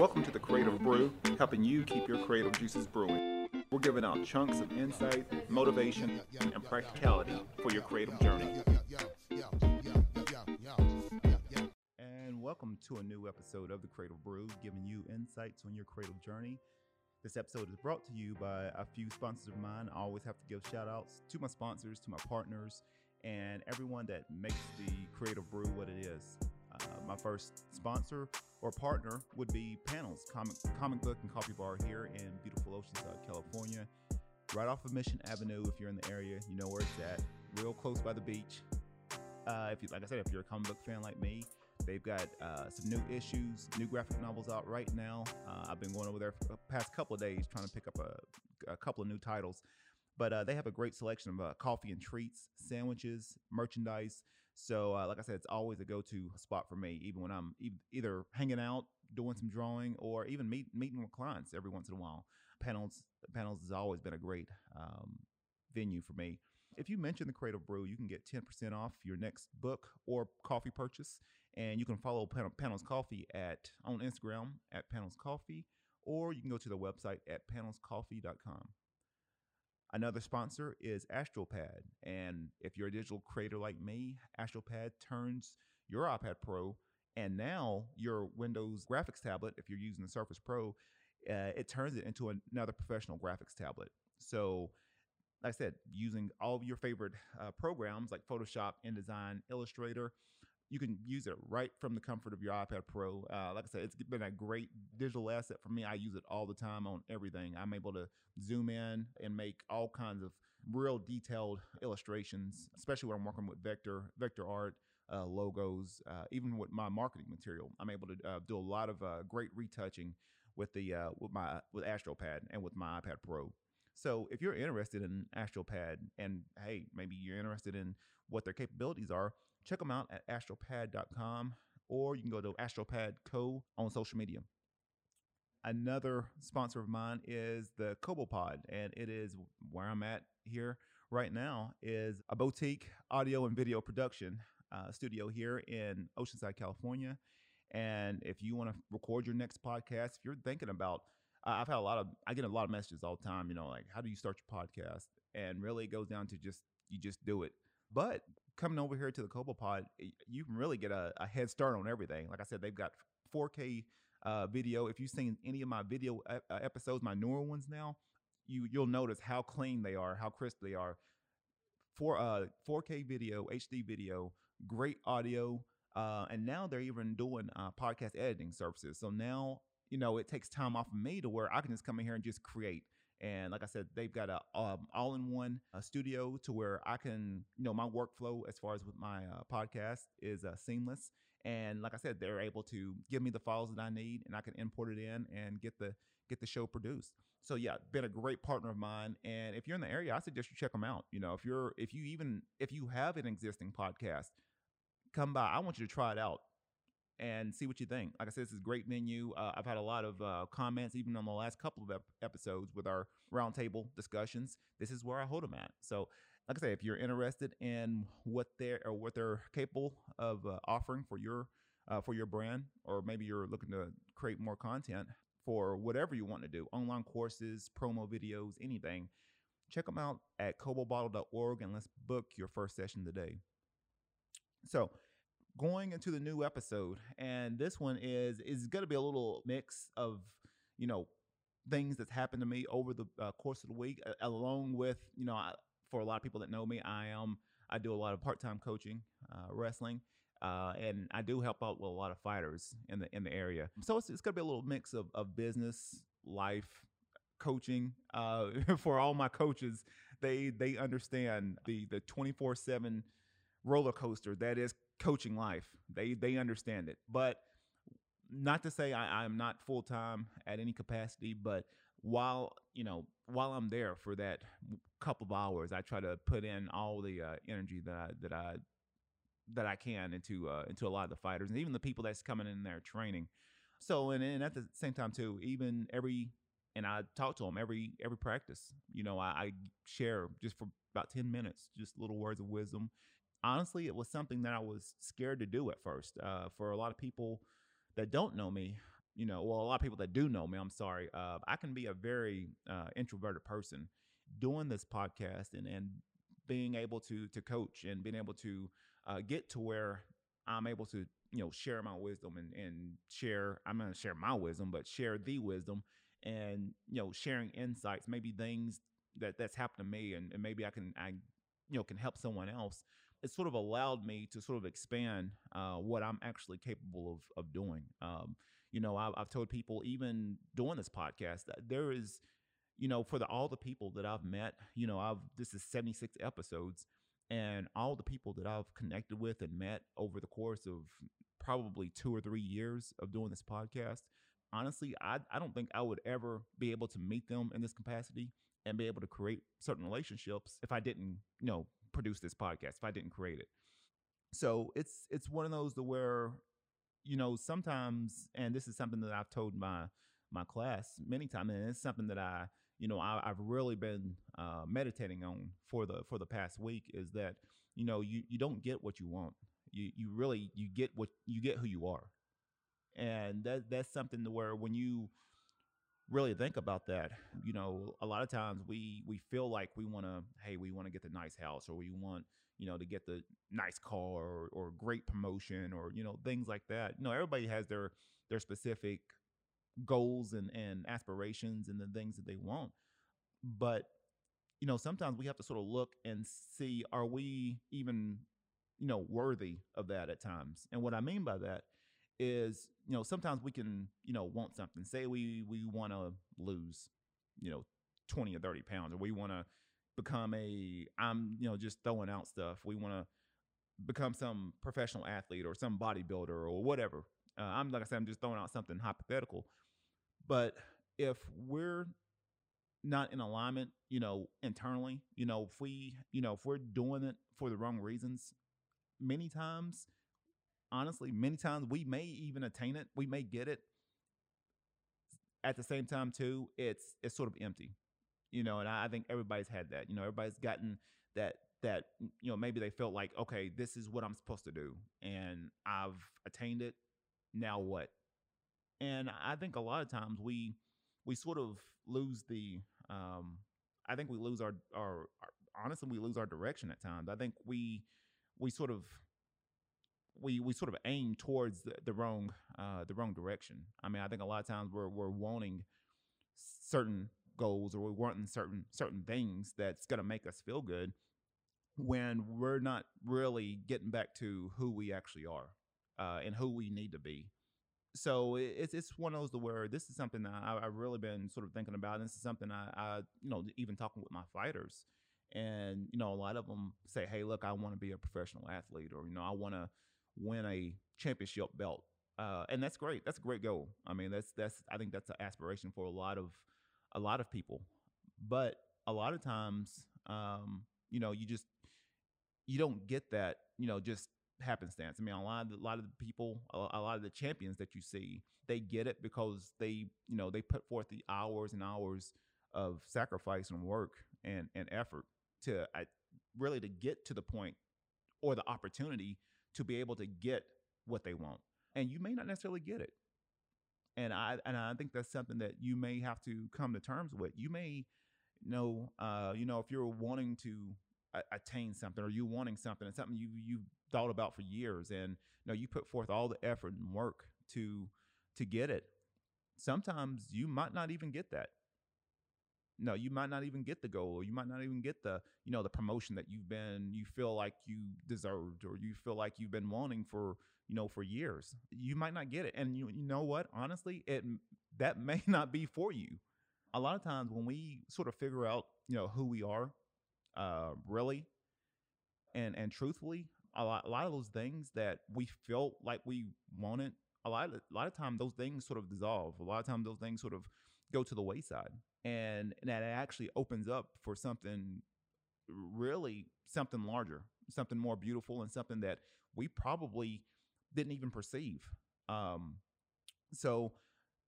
Welcome to the Creative Brew, helping you keep your creative juices brewing. We're giving out chunks of insight, motivation, and practicality for your creative journey. And welcome to a new episode of the Creative Brew, giving you insights on your creative journey. This episode is brought to you by a few sponsors of mine. I always have to give shout outs to my sponsors, to my partners, and everyone that makes the Creative Brew what it is. Uh, my first sponsor or partner would be Panels, comic, comic book and coffee bar here in beautiful Oceanside, California. Right off of Mission Avenue, if you're in the area, you know where it's at. Real close by the beach. Uh, if you, like I said, if you're a comic book fan like me, they've got uh, some new issues, new graphic novels out right now. Uh, I've been going over there for the past couple of days trying to pick up a, a couple of new titles. But uh, they have a great selection of uh, coffee and treats, sandwiches, merchandise. So, uh, like I said, it's always a go-to spot for me, even when I'm e- either hanging out, doing some drawing, or even meet, meeting with clients every once in a while. Panels Panels has always been a great um, venue for me. If you mention the Creative Brew, you can get 10% off your next book or coffee purchase. And you can follow Pan- Panels Coffee at on Instagram at Panels Coffee, or you can go to the website at panelscoffee.com. Another sponsor is AstroPad. And if you're a digital creator like me, AstroPad turns your iPad Pro and now your Windows graphics tablet, if you're using the Surface Pro, uh, it turns it into another professional graphics tablet. So, like I said, using all of your favorite uh, programs like Photoshop, InDesign, Illustrator, you can use it right from the comfort of your iPad Pro. Uh, like I said, it's been a great digital asset for me. I use it all the time on everything. I'm able to zoom in and make all kinds of real detailed illustrations, especially when I'm working with vector vector art. Uh, logos, uh, even with my marketing material, I'm able to uh, do a lot of uh, great retouching with the uh, with my with AstroPad and with my iPad Pro. So if you're interested in AstroPad and hey, maybe you're interested in what their capabilities are, check them out at astropad.com or you can go to Astropad Co on social media. Another sponsor of mine is the CoboPod, and it is where I'm at here right now is a boutique audio and video production uh, studio here in Oceanside, California. And if you want to record your next podcast, if you're thinking about, uh, I've had a lot of, I get a lot of messages all the time, you know, like how do you start your podcast? And really, it goes down to just you just do it. But coming over here to the CoboPod, you can really get a, a, head start on everything. Like I said, they've got 4K uh, video. If you've seen any of my video uh, episodes, my newer ones now, you you'll notice how clean they are, how crisp they are. For uh 4K video, HD video, great audio, uh, and now they're even doing uh, podcast editing services. So now you know it takes time off of me to where I can just come in here and just create. And like I said, they've got a um, all-in-one uh, studio to where I can, you know, my workflow as far as with my uh, podcast is uh, seamless. And like I said, they're able to give me the files that I need, and I can import it in and get the get the show produced. So yeah, been a great partner of mine. And if you're in the area, I suggest you check them out. You know, if you're if you even if you have an existing podcast, come by. I want you to try it out and see what you think. Like I said, this is a great menu. Uh, I've had a lot of uh, comments, even on the last couple of ep- episodes with our roundtable discussions. This is where I hold them at. So, like I say, if you're interested in what they're or what they're capable of uh, offering for your uh, for your brand, or maybe you're looking to create more content for whatever you want to do, online courses, promo videos, anything, check them out at cobobottle.org and let's book your first session today. So going into the new episode, and this one is is going to be a little mix of you know things that's happened to me over the uh, course of the week, uh, along with you know I, for a lot of people that know me, I am I do a lot of part time coaching, uh, wrestling. Uh, and I do help out with a lot of fighters in the in the area. So it's, it's gonna be a little mix of, of business, life, coaching. Uh, for all my coaches, they they understand the the twenty four seven roller coaster that is coaching life. They they understand it, but not to say I, I'm not full time at any capacity, but while you know while I'm there for that couple of hours, I try to put in all the uh, energy that I that I that I can into uh, into a lot of the fighters and even the people that's coming in there training. So and, and at the same time too, even every and I talk to them every every practice. You know, I, I share just for about ten minutes, just little words of wisdom, honestly, it was something that I was scared to do at first. Uh, for a lot of people that don't know me, you know, well, a lot of people that do know me, I'm sorry, uh, I can be a very uh, introverted person. Doing this podcast and and being able to to coach and being able to uh, get to where I'm able to you know share my wisdom and and share I'm to share my wisdom, but share the wisdom and you know sharing insights, maybe things that that's happened to me, and, and maybe I can I you know can help someone else it sort of allowed me to sort of expand uh, what I'm actually capable of of doing. Um, you know, I've, I've, told people even doing this podcast that there is, you know, for the all the people that I've met, you know, I've this is 76 episodes, and all the people that I've connected with and met over the course of probably two or three years of doing this podcast. Honestly, I, I don't think I would ever be able to meet them in this capacity and be able to create certain relationships if I didn't, you know, produce this podcast, if I didn't create it. So it's it's one of those to where, you know, sometimes, and this is something that I've told my my class many times, and it's something that I, you know, I, have really been uh, meditating on for the for the past week is that, you know, you you don't get what you want. You you really you get what you get who you are, and that that's something to where when you really think about that. You know a lot of times we we feel like we want to hey we want to get the nice house or we want you know to get the nice car or, or great promotion or you know things like that. You know everybody has their their specific goals and and aspirations and the things that they want. But you know sometimes we have to sort of look and see are we even you know worthy of that at times? And what i mean by that is you know sometimes we can you know want something. Say we we want to lose you know 20 or 30 pounds or we want to become a i'm you know just throwing out stuff. We want to become some professional athlete or some bodybuilder or whatever. Uh, i'm like i said i'm just throwing out something hypothetical. But if we're not in alignment you know internally you know if we you know if we're doing it for the wrong reasons many times honestly, many times we may even attain it, we may get it. At the same time, too, it's it's sort of empty, you know. And I, I think everybody's had that. You know, everybody's gotten that that you know maybe they felt like okay, this is what I'm supposed to do, and I've attained it. Now what? And I think a lot of times we we sort of lose the um, I think we lose our, our, our honestly we lose our direction at times. I think we we sort of we we sort of aim towards the, the wrong uh, the wrong direction. I mean, I think a lot of times we're we're wanting certain goals or we're wanting certain certain things that's going to make us feel good when we're not really getting back to who we actually are uh, and who we need to be. So it's it's one of those where this is something that I, have really been sort of thinking about. And this is something I, I you know even talking with my fighters, and you know a lot of them say, "Hey, look, I want to be a professional athlete," or you know, I want to win a championship belt. Uh, and that's great. That's a great goal. I mean, that's that's I think that's an aspiration for a lot of a lot of people. But a lot of times, um, you know, you just you don't get that, you know, just happenstance. I mean, a lot of the, a lot of the people, a, a lot of the champions that you see, they get it because they, you know, they put forth the hours and hours of sacrifice and work and and effort to uh, really to get to the point or the opportunity to be able to get what they want. And you may not necessarily get it. And I and I think that's something that you may have to come to terms with. You may know, uh, you know, if you're wanting to attain something or you wanting something and something you you thought about for years and you know you put forth all the effort and work to to get it sometimes you might not even get that no, you might not even get the goal, or you might not even get the, you know, the promotion that you've been, you feel like you deserved, or you feel like you've been wanting for, you know, for years. You might not get it, and you, you know what? Honestly, it that may not be for you. A lot of times when we sort of figure out, you know, who we are, uh, really, and and truthfully, a lot, a lot of those things that we felt like we wanted, a lot, of, a lot of time those things sort of dissolve. A lot of times those things sort of go to the wayside and that actually opens up for something really something larger something more beautiful and something that we probably didn't even perceive. Um, so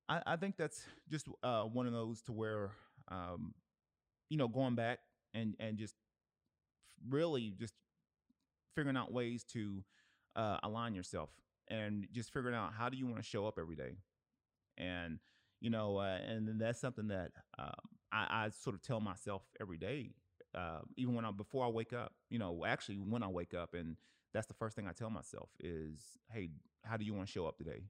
I, I, think that's just uh, one of those to where um, you know going back and and just really just figuring out ways to uh, align yourself and just figuring out how do you want to show up every day? And you know, uh, and that's something that um, I, I, sort of tell myself every day, uh, even when I before I wake up. You know, actually when I wake up, and that's the first thing I tell myself is, "Hey, how do you want to show up today?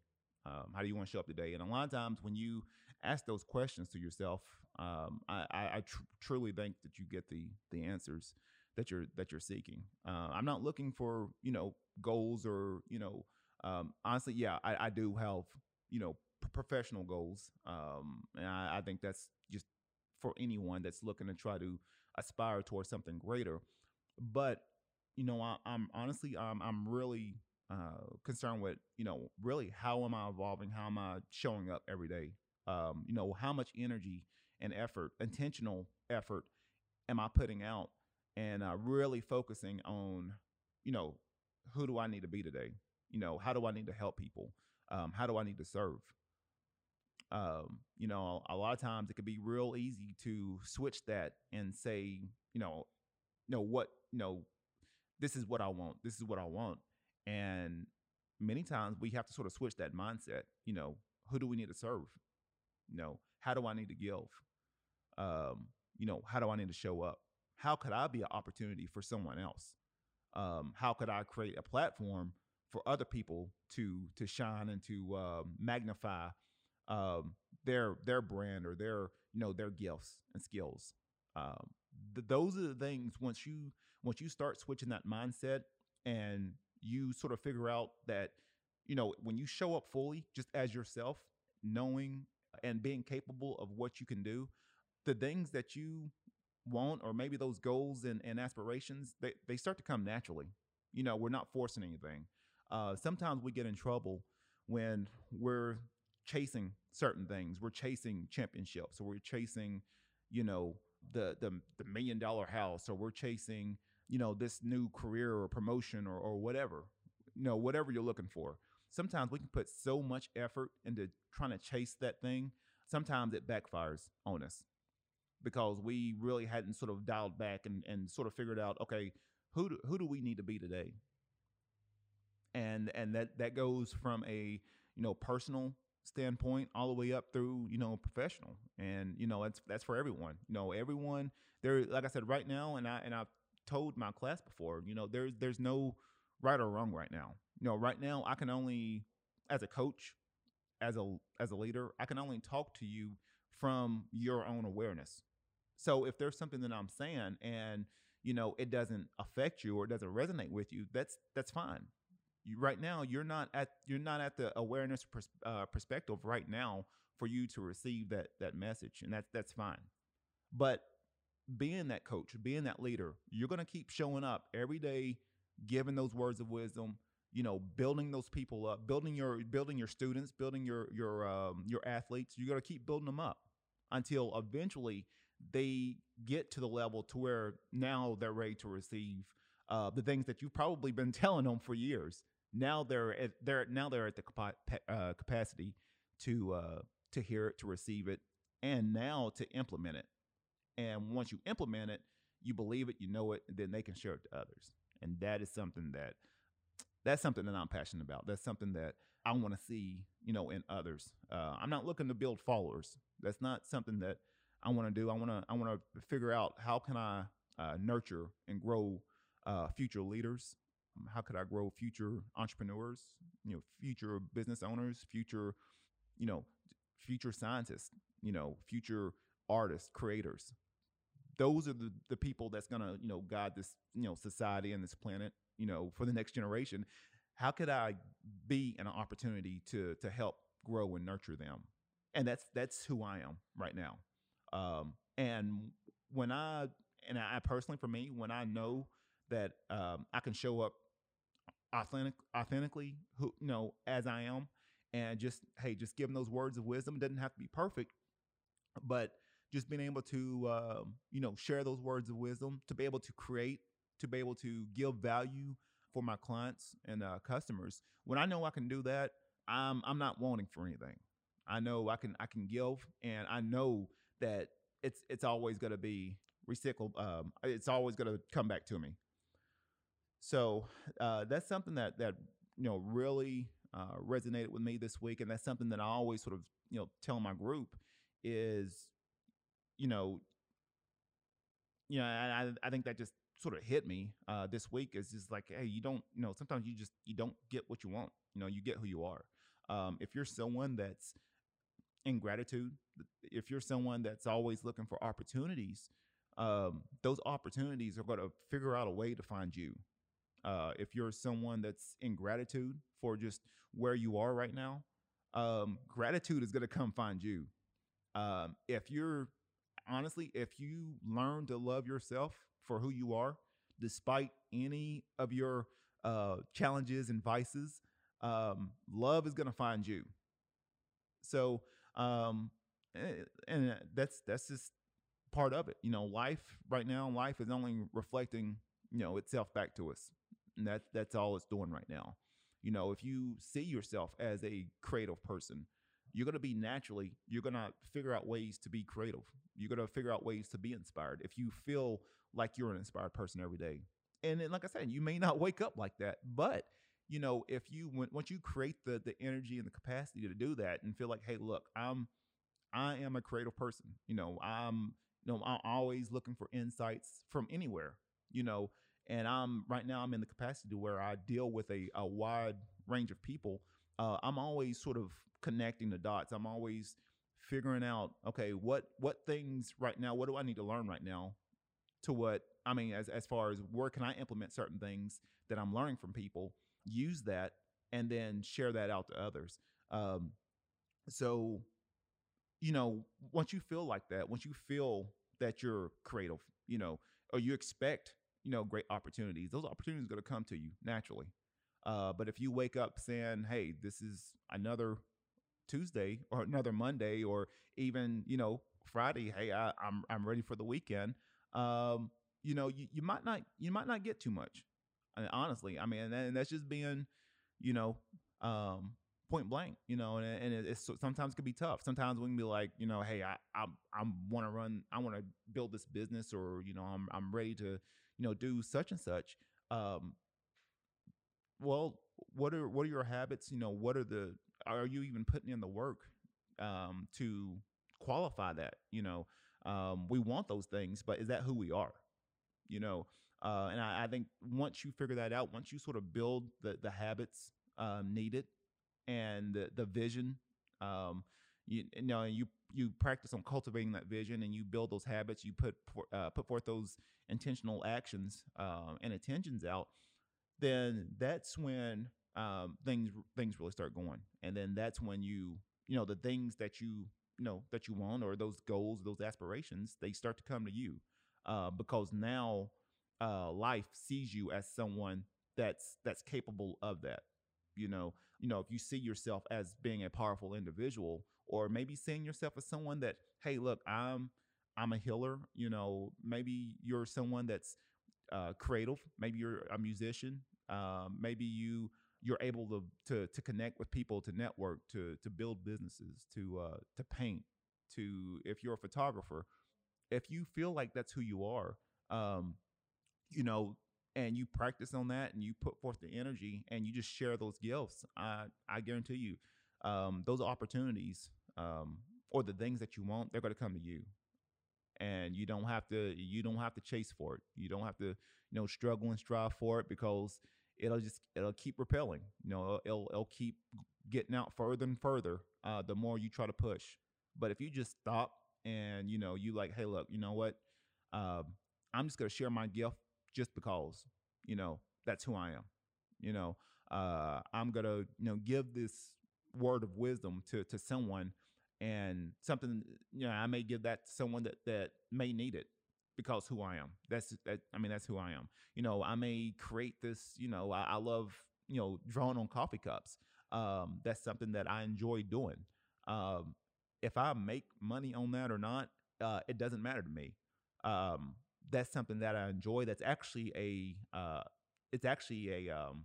Um, how do you want to show up today?" And a lot of times when you ask those questions to yourself, um, I, I, I tr- truly think that you get the the answers that you're that you're seeking. Uh, I'm not looking for you know goals or you know um, honestly, yeah, I, do have you know professional goals, um, and I, I, think that's just for anyone that's looking to try to aspire towards something greater. But you know, I, am honestly, I'm I'm really uh, concerned with you know really how am I evolving? How am I showing up every day? Um, you know, how much energy and effort, intentional effort, am I putting out? And uh, really focusing on, you know, who do I need to be today? You know, how do I need to help people? Um, how do I need to serve? Um, you know, a lot of times it could be real easy to switch that and say, you know, you know what, you know, this is what I want. This is what I want. And many times we have to sort of switch that mindset. You know, who do we need to serve? You know, how do I need to give? Um, you know, how do I need to show up? How could I be an opportunity for someone else? Um, how could I create a platform for other people to to shine and to uh, magnify um, their their brand or their you know their gifts and skills. Um, th- those are the things once you once you start switching that mindset and you sort of figure out that you know when you show up fully just as yourself knowing and being capable of what you can do the things that you want or maybe those goals and, and aspirations they, they start to come naturally you know we're not forcing anything uh, sometimes we get in trouble when we're chasing certain things. We're chasing championships, or we're chasing, you know, the the the million dollar house, or we're chasing, you know, this new career or promotion or or whatever, you know, whatever you're looking for. Sometimes we can put so much effort into trying to chase that thing. Sometimes it backfires on us because we really hadn't sort of dialed back and, and sort of figured out, okay, who do, who do we need to be today? and and that that goes from a you know personal standpoint all the way up through you know professional. And you know that's that's for everyone. You know everyone there like i said right now and i and i've told my class before you know there's there's no right or wrong right now. You know right now i can only as a coach as a as a leader i can only talk to you from your own awareness. So if there's something that i'm saying and you know it doesn't affect you or it doesn't resonate with you that's that's fine you, right now you're not at you're not at the awareness pers- uh, perspective right now for you to receive that that message, and that's that's fine. But being that coach, being that leader, you're going to keep showing up every day, giving those words of wisdom. You know, building those people up, building your building your students, building your your um, your athletes. You're going to keep building them up until eventually they get to the level to where now they're ready to receive uh, the things that you've probably been telling them for years now they're at they're now they're at the uh, capacity to uh, to hear it, to receive it, and now to implement it. And once you implement it, you believe it, you know it, then they can share it to others. And that is something that that's something that I'm passionate about. That's something that I want to see, you know, in others. Uh, I'm not looking to build followers. That's not something that I want to do. I want to I want to figure out how can I uh, nurture and grow uh, future leaders um, how could I grow future entrepreneurs, you know, future business owners, future, you know, future scientists, you know, future artists, creators. Those are the, the people that's gonna, you know, guide this, you know, society and this planet, you know, for the next generation. How could I be an opportunity to to help grow and nurture them? And that's that's who I am right now. Um, and when I and I personally, for me, when I know that um, I can show up authentic, authentically, who you know, as I am, and just hey, just giving those words of wisdom. It doesn't have to be perfect, but just being able to uh, you know share those words of wisdom, to be able to create, to be able to give value for my clients and uh, customers. When I know I can do that, I'm I'm not wanting for anything. I know I can I can give, and I know that it's it's always going to be recycled. Um, it's always going to come back to me. So uh, that's something that that you know really uh, resonated with me this week, and that's something that I always sort of you know telling my group is you know you know I I think that just sort of hit me uh, this week is just like hey you don't you know sometimes you just you don't get what you want you know you get who you are. Um, if you're someone that's in gratitude if you're someone that's always looking for opportunities um, those opportunities are going to figure out a way to find you uh, if you're someone that's in gratitude for just where you are right now um, gratitude is going to come find you. Um, if you're honestly if you learn to love yourself for who you are despite any of your uh, challenges and vices um, love is going to find you. So um, eh, and that's that's just part of it you know life right now life is only reflecting you know itself back to us and that that's all it's doing right now. You know if you see yourself as a creative person you're going to be naturally you're going to figure out ways to be creative. You're going to figure out ways to be inspired if you feel like you're an inspired person every day. And then, like i said you may not wake up like that but you know if you once you create the the energy and the capacity to do that and feel like hey look i'm i am a creative person you know i'm you know i'm always looking for insights from anywhere you know and i'm right now i'm in the capacity where i deal with a, a wide range of people uh, i'm always sort of connecting the dots. I'm always figuring out, okay, what what things right now, what do I need to learn right now to what I mean as as far as where can I implement certain things that I'm learning from people, use that and then share that out to others. Um, so you know, once you feel like that, once you feel that you're creative, you know, or you expect, you know, great opportunities, those opportunities are going to come to you naturally. Uh, but if you wake up saying, "Hey, this is another Tuesday or another Monday or even you know Friday. Hey, I, am I'm, I'm ready for the weekend. Um, you know, you, you might not you might not get too much. I mean, honestly, I mean, and, that's just being, you know, um, point blank. You know, and, and it's sometimes it can be tough. Sometimes we can be like, you know, hey, I I I want to run, I want to build this business, or you know, I'm I'm ready to, you know, do such and such. Um, well, what are what are your habits? You know, what are the are you even putting in the work um, to qualify that? You know, um, we want those things, but is that who we are? You know, uh, and I, I, think once you figure that out, once you sort of build the the habits um, needed and the, the vision, um, you, you, know, you you practice on cultivating that vision and you build those habits. You put uh, put forth those intentional actions uh, and attentions out. Then that's when um, things things really start going, and then that's when you you know the things that you you know that you want or those goals, those aspirations, they start to come to you uh, because now uh, life sees you as someone that's that's capable of that. You know, you know if you see yourself as being a powerful individual, or maybe seeing yourself as someone that hey, look, I'm I'm a healer. You know, maybe you're someone that's uh, creative. Maybe you're a musician. Um, maybe you you're able to to to connect with people, to network, to to build businesses, to uh, to paint, to if you're a photographer, if you feel like that's who you are, um, you know, and you practice on that, and you put forth the energy, and you just share those gifts, I I guarantee you, um, those opportunities um, or the things that you want, they're going to come to you and you don't have to you don't have to chase for it you don't have to you know struggle and strive for it because it'll just it'll keep repelling. You know, it'll it'll keep getting out further and further uh, the more you try to push. But if you just stop and you know you like, hey, look, you know what? Um, I'm just gonna share my gift just because you know that's who I am. You know, uh, I'm gonna you know give this word of wisdom to to someone and something you know I may give that to someone that that may need it because who I am. That's that. I mean, that's who I am. You know, I may create this. You know, I, I love you know drawing on coffee cups. Um, that's something that I enjoy doing. Um, if I make money on that or not, uh, it doesn't matter to me. Um, that's something that I enjoy. That's actually a. Uh, it's actually a um,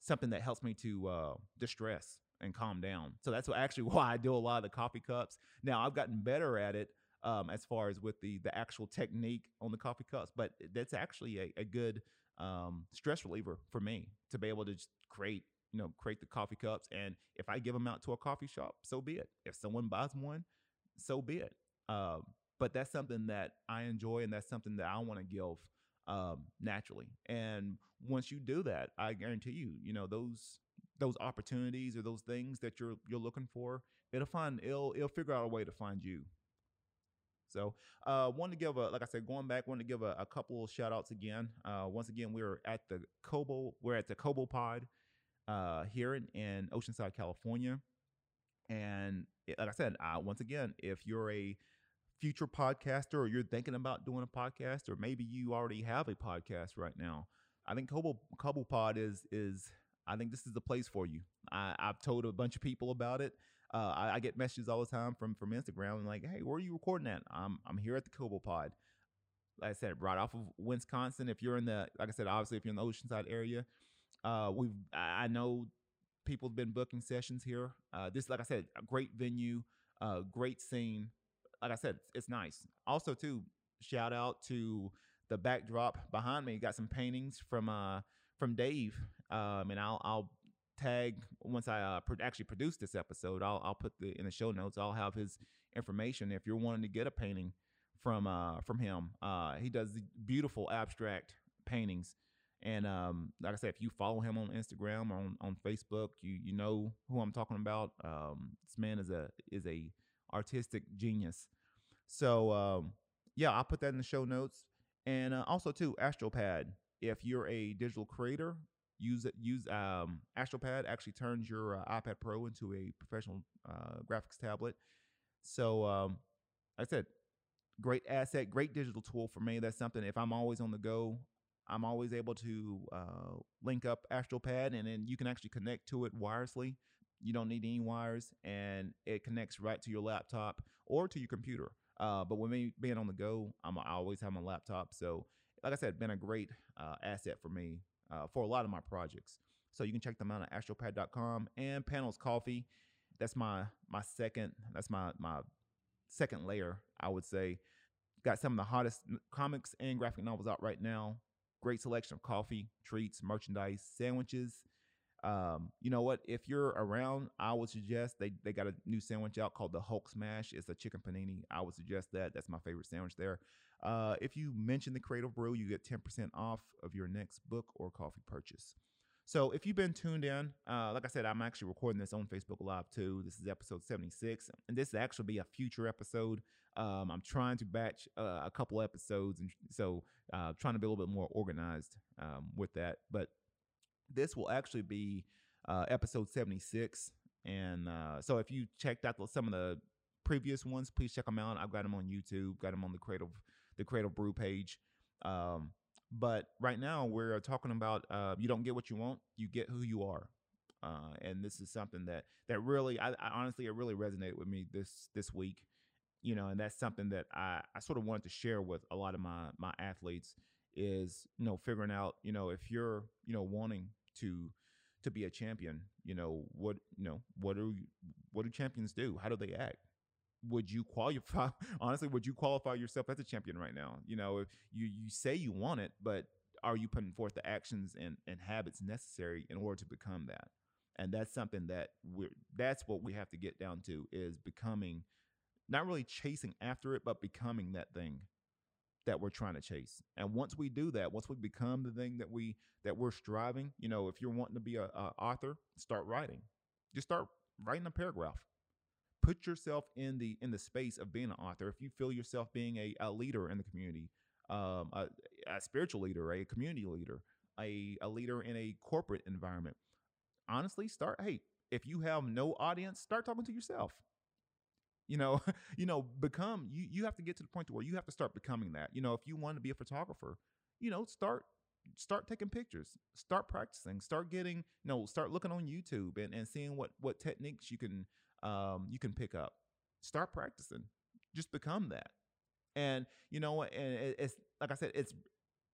something that helps me to uh, distress and calm down. So that's actually why I do a lot of the coffee cups. Now I've gotten better at it um, as far as with the the actual technique on the coffee cups. But that's actually a, a good um, stress reliever for me to be able to just create you know, create the coffee cups. And if I give them out to a coffee shop, so be it. If someone buys one, so be it. Um, but that's something that I enjoy, and that's something that I want to give um, naturally. And once you do that, I guarantee you, you know, those those opportunities or those things that you're you're looking for, it'll find it'll it'll figure out a way to find you. So, uh, wanted to give a, like I said, going back, wanted to give a, a couple shout outs again. Uh, once again, we're at the Cobo, we're at the Cobo Pod uh, here in, in Oceanside, California. And it, like I said, uh, once again, if you're a future podcaster or you're thinking about doing a podcast, or maybe you already have a podcast right now, I think Cobo, Cobo Pod is, is, I think this is the place for you. I, I've told a bunch of people about it. Uh, I, I, get messages all the time from from Instagram and like, hey, where are you recording at? I'm I'm here at the Cobo Pod. Like I said, right off of Wisconsin. If you're in the, like I said, obviously if you're in the Oceanside area, uh, we've I know people have been booking sessions here. Uh, this, like I said, a great venue, uh, great scene. Like I said, it's, it's nice. Also, too, shout out to the backdrop behind me. Got some paintings from uh from Dave. Um, and I'll I'll tag once I uh, pro- actually produce this episode. I'll I'll put the in the show notes. I'll have his information if you're wanting to get a painting from uh from him. Uh, he does beautiful abstract paintings. And um, like I said, if you follow him on Instagram or on, on Facebook, you you know who I'm talking about. Um, this man is a is a artistic genius. So um, yeah, I'll put that in the show notes. And uh, also too, Astropad. If you're a digital creator use it use um, astropad actually turns your uh, ipad pro into a professional uh, graphics tablet. So um, like i said great asset great digital tool for me. That's something if i'm always on the go i'm always able to uh, link up astropad and then you can actually connect to it wirelessly. You don't need any wires and it connects right to your laptop or to your computer. Uh, but with me being on the go I'm, i always have my laptop. So like i said been a great uh, asset for me uh, for a lot of my projects. So you can check them out at astropad.com and Panels Coffee. That's my my second. That's my my second layer. I would say. Got some of the hottest comics and graphic novels out right now. Great selection of coffee, treats, merchandise, sandwiches. Um, you know what? If you're around, I would suggest they they got a new sandwich out called the Hulk Smash. It's a chicken panini. I would suggest that. That's my favorite sandwich there. Uh, if you mention the Creative Brew, you get 10% off of your next book or coffee purchase. So if you've been tuned in, uh, like I said, I'm actually recording this on Facebook Live too. This is episode 76, and this will actually be a future episode. Um, I'm trying to batch uh, a couple episodes, and so uh, trying to be a little bit more organized um, with that. But this will actually be uh, episode 76, and uh, so if you checked out some of the previous ones, please check them out. I've got them on YouTube, got them on the Creative the Creative Brew page. Um, but right now we're talking about uh, you don't get what you want, you get who you are. Uh, and this is something that that really, I, I, honestly, it really resonated with me this this week. You know, and that's something that I, I sort of wanted to share with a lot of my my athletes is you know figuring out you know if you're you know wanting to to be a champion, you know what you know what do what do champions do? How do they act? Would you qualify honestly would you qualify yourself as a champion right now? You know if you you say you want it but are you putting forth the actions and, and habits necessary in order to become that? And that's something that we're that's what we have to get down to is becoming not really chasing after it but becoming that thing that we're trying to chase. And once we do that once we become the thing that we that we're striving you know if you're wanting to be a, a author start writing. Just start writing a paragraph put yourself in the in the space of being an author if you feel yourself being a, a leader in the community um, a, a, spiritual leader a community leader a, a leader in a corporate environment honestly start hey if you have no audience start talking to yourself. You know you know become you you have to get to the point to where you have to start becoming that. You know if you want to be a photographer you know start start taking pictures start practicing start getting you know start looking on youtube and, and seeing what what techniques you can um, you can pick up. Start practicing. Just become that. And you know what? And it's like I said, it's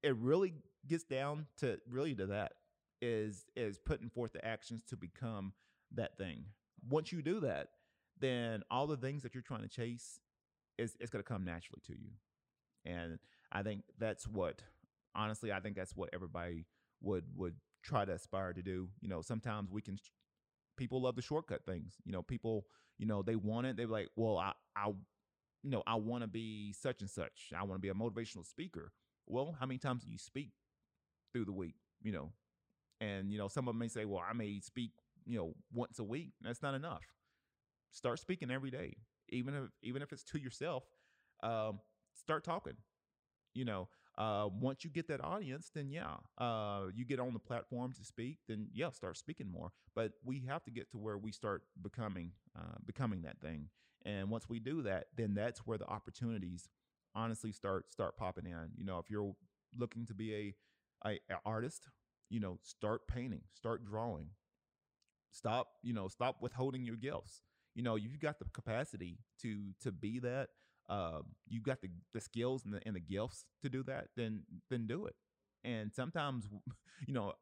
it really gets down to really to that is is putting forth the actions to become that thing. Once you do that, then all the things that you're trying to chase is it's going to come naturally to you. And I think that's what honestly I think that's what everybody would would try to aspire to do. You know, sometimes we can people love the shortcut things. You know, people, you know, they want it. They're like, well, I, I, you know, I want to be such and such. I want to be a motivational speaker. Well, how many times do you speak through the week? You know, and you know, some of them may say, well, I may speak, you know, once a week. That's not enough. Start speaking every day, even if even if it's to yourself. Um, start talking. You know, uh, once you get that audience, then yeah, uh, you get on the platform to speak. Then yeah, start speaking more. But we have to get to where we start becoming uh, becoming that thing. And once we do that, then that's where the opportunities honestly start start popping in. You know, if you're looking to be a, a, a artist, you know, start painting, start drawing. Stop, you know, stop withholding your gifts. You know, you've got the capacity to to be that uh, you got the, the skills and the, and the gifts to do that, then then do it. And sometimes, you know,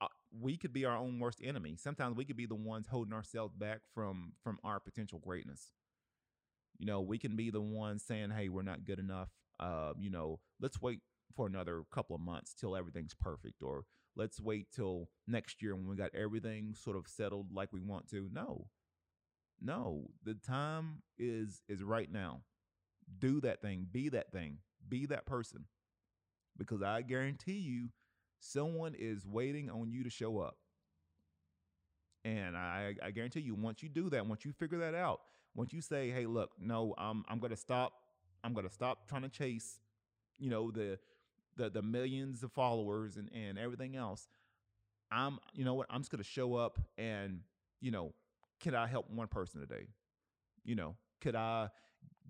uh, we could be our own worst enemy. Sometimes we could be the ones holding ourselves back from from our potential greatness. You know, we can be the ones saying, "Hey, we're not good enough." Uh, you know, let's wait for another couple of months till everything's perfect, or let's wait till next year when we got everything sort of settled like we want to. No, no, the time is is right now do that thing, be that thing, be that person. Because I guarantee you, someone is waiting on you to show up. And I, I guarantee you, once you do that, once you figure that out, once you say, "Hey, look, no, I'm I'm gonna stop. I'm gonna stop trying to chase, you know, the the the millions of followers and and everything else. I'm, you know what? I'm just gonna show up and, you know, can I help one person today? You know, could I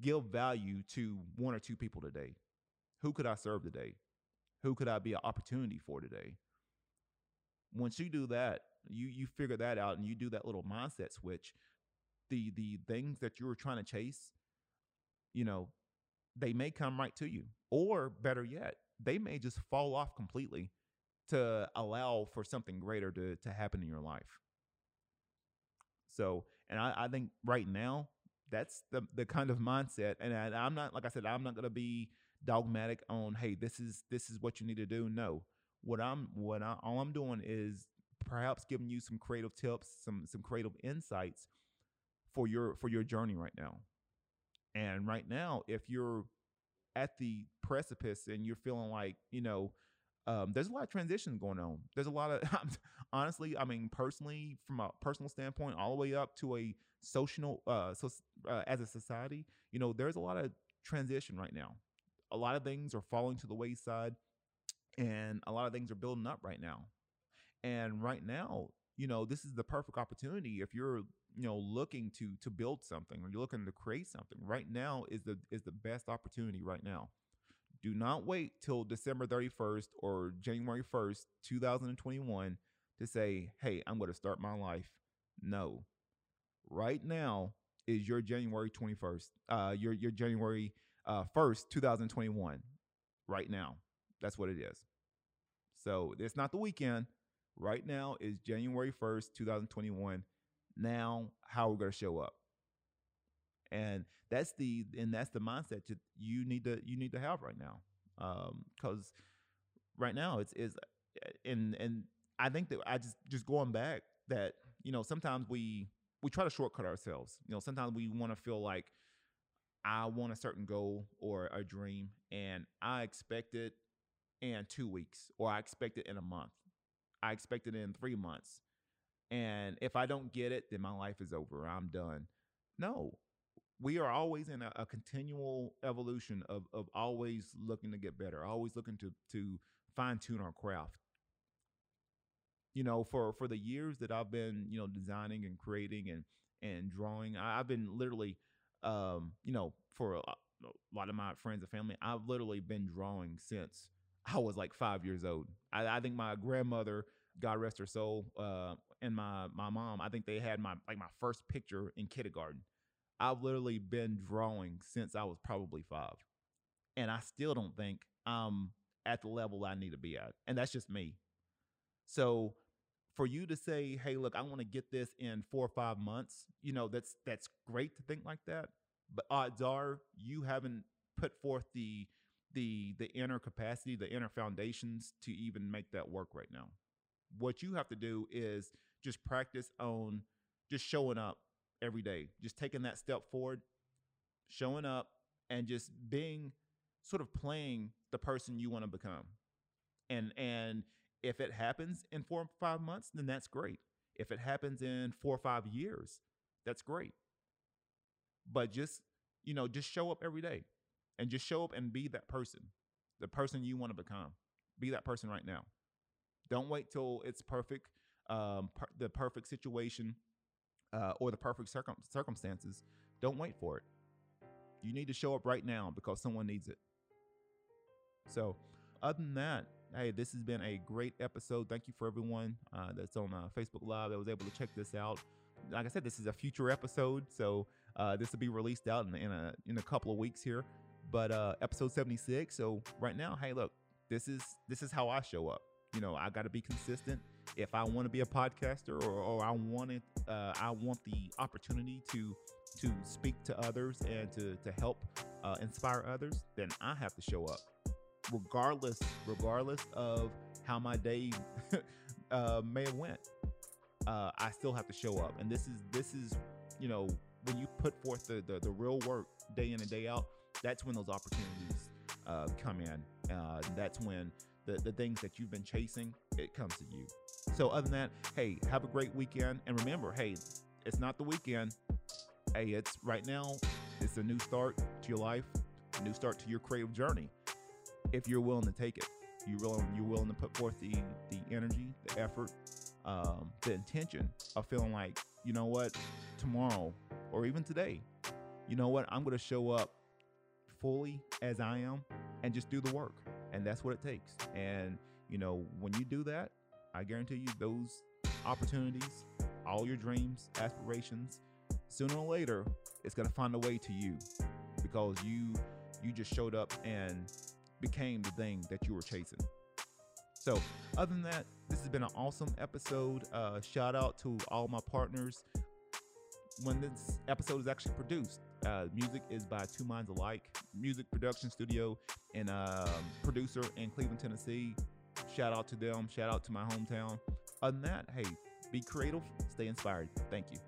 give value to one or two people today? Who could I serve today? Who could I be an opportunity for today? Once you do that, you you figure that out and you do that little mindset switch, the the things that you were trying to chase, you know, they may come right to you. Or better yet, they may just fall off completely to allow for something greater to to happen in your life. So, and I, I think right now that's the the kind of mindset. And I, I'm not like I said, I'm not going to be dogmatic on hey, this is this is what you need to do. No, what I'm what I, all I'm doing is perhaps giving you some creative tips, some some creative insights for your for your journey right now. And right now, if you're at the precipice and you're feeling like you know um, there's a lot of transitions going on. There's a lot of honestly, I mean, personally, from a personal standpoint, all the way up to a social, uh, so uh, as a society, you know, there's a lot of transition right now. A lot of things are falling to the wayside, and a lot of things are building up right now. And right now, you know, this is the perfect opportunity if you're, you know, looking to to build something or you're looking to create something. Right now is the is the best opportunity right now. Do not wait till December 31st or January 1st, 2021 to say, hey, I'm going to start my life. No. Right now is your January 21st, uh, your, your January uh, 1st, 2021. Right now. That's what it is. So it's not the weekend. Right now is January 1st, 2021. Now, how we're going to show up and that's the and that's the mindset that you need to you need to have right now um, right now it's is and and I think that I just just going back that you know sometimes we we try to shortcut ourselves. You know sometimes we want to feel like I want a certain goal or a dream and I expect it in two weeks or I expect it in a month. I expect it in three months and if I don't get it then my life is over. I'm done. No. We are always in a, a, continual evolution of of always looking to get better, always looking to to fine tune our craft. You know, for for the years that I've been, you know, designing and creating and and drawing, I, have been literally, um, you know, for a, a lot of my friends and family, I've literally been drawing since I was like five years old. I, I think my grandmother, God rest her soul, uh, and my my mom, I think they had my like my first picture in kindergarten. I've literally been drawing since I was probably five. And I still don't think I'm at the level I need to be at. And that's just me. So for you to say, hey, look, I want to get this in four or five months, you know, that's that's great to think like that. But odds are you haven't put forth the the the inner capacity, the inner foundations to even make that work right now. What you have to do is just practice on just showing up every day, just taking that step forward, showing up, and just being sort of playing the person you want to become. And and if it happens in four or five months, then that's great. If it happens in four or five years, that's great. But just, you know, just show up every day and just show up and be that person, the person you want to become. Be that person right now. Don't wait till it's perfect, um, per- the perfect situation uh, or the perfect circum- circumstances. Don't wait for it. You need to show up right now because someone needs it. So, other than that, hey, this has been a great episode. Thank you for everyone uh, that's on uh, Facebook Live that was able to check this out. Like I said, this is a future episode, so uh, this will be released out in, in, a in a couple of weeks here. But uh, episode 76. So right now, hey, look, this is this is how I show up. You know, I got to be consistent. If I want to be a podcaster, or, or I want it, uh, I want the opportunity to to speak to others and to to help uh, inspire others, then I have to show up regardless regardless of how my day uh, may have went uh, i still have to show up. And this is this is you know when you put forth the, the, the real work day in and day out that's when those opportunities uh, come in. Uh, that's when the, the things that you've been chasing it comes to you. So other than that hey have a great weekend. And remember hey it's not the weekend. Hey it's right now it's a new start to your life a new start to your creative journey if you're willing to take it. You willing you're willing to put forth the the energy, the effort, um, the intention of feeling like, you know what, tomorrow or even today, you know what, I'm gonna show up fully as I am and just do the work. And that's what it takes. And you know, when you do that, I guarantee you those opportunities, all your dreams, aspirations, sooner or later, it's gonna find a way to you because you you just showed up and became the thing that you were chasing. So, other than that, this has been an awesome episode. Uh, shout out to all my partners. When this episode is actually produced, uh, music is by Two Minds Alike Music Production Studio and uh, producer in Cleveland, Tennessee. Shout out to them. Shout out to my hometown. Other than that, hey, be creative, stay inspired. Thank you.